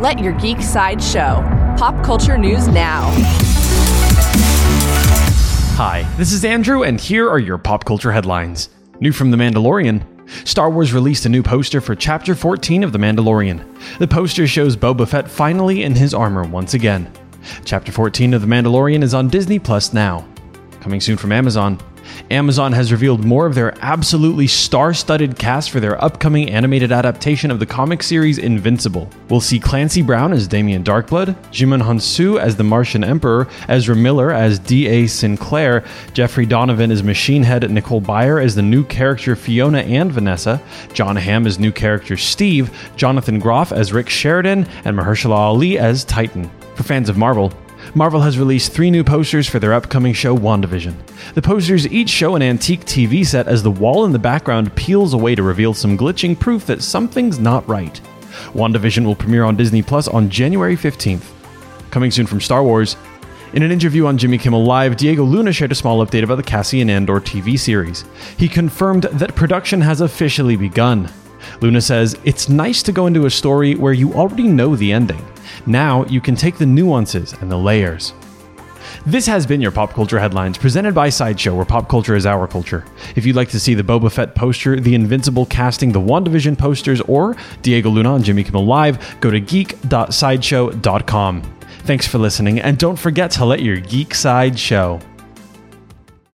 Let your geek side show. Pop culture news now. Hi, this is Andrew, and here are your pop culture headlines. New from The Mandalorian. Star Wars released a new poster for Chapter 14 of The Mandalorian. The poster shows Boba Fett finally in his armor once again. Chapter 14 of The Mandalorian is on Disney Plus now. Coming soon from Amazon. Amazon has revealed more of their absolutely star studded cast for their upcoming animated adaptation of the comic series Invincible. We'll see Clancy Brown as Damien Darkblood, Djimon Hounsou as the Martian Emperor, Ezra Miller as D.A. Sinclair, Jeffrey Donovan as Machine Head, Nicole Byer as the new character Fiona and Vanessa, Jon Hamm as new character Steve, Jonathan Groff as Rick Sheridan, and Mahershala Ali as Titan. For fans of Marvel, Marvel has released three new posters for their upcoming show, WandaVision. The posters each show an antique TV set as the wall in the background peels away to reveal some glitching proof that something's not right. WandaVision will premiere on Disney Plus on January 15th. Coming soon from Star Wars, in an interview on Jimmy Kimmel Live, Diego Luna shared a small update about the Cassian Andor TV series. He confirmed that production has officially begun. Luna says, It's nice to go into a story where you already know the ending. Now you can take the nuances and the layers. This has been your Pop Culture Headlines, presented by Sideshow, where pop culture is our culture. If you'd like to see the Boba Fett poster, the Invincible casting, the WandaVision posters, or Diego Luna on Jimmy Kimmel Live, go to geek.sideshow.com. Thanks for listening, and don't forget to let your geek side show.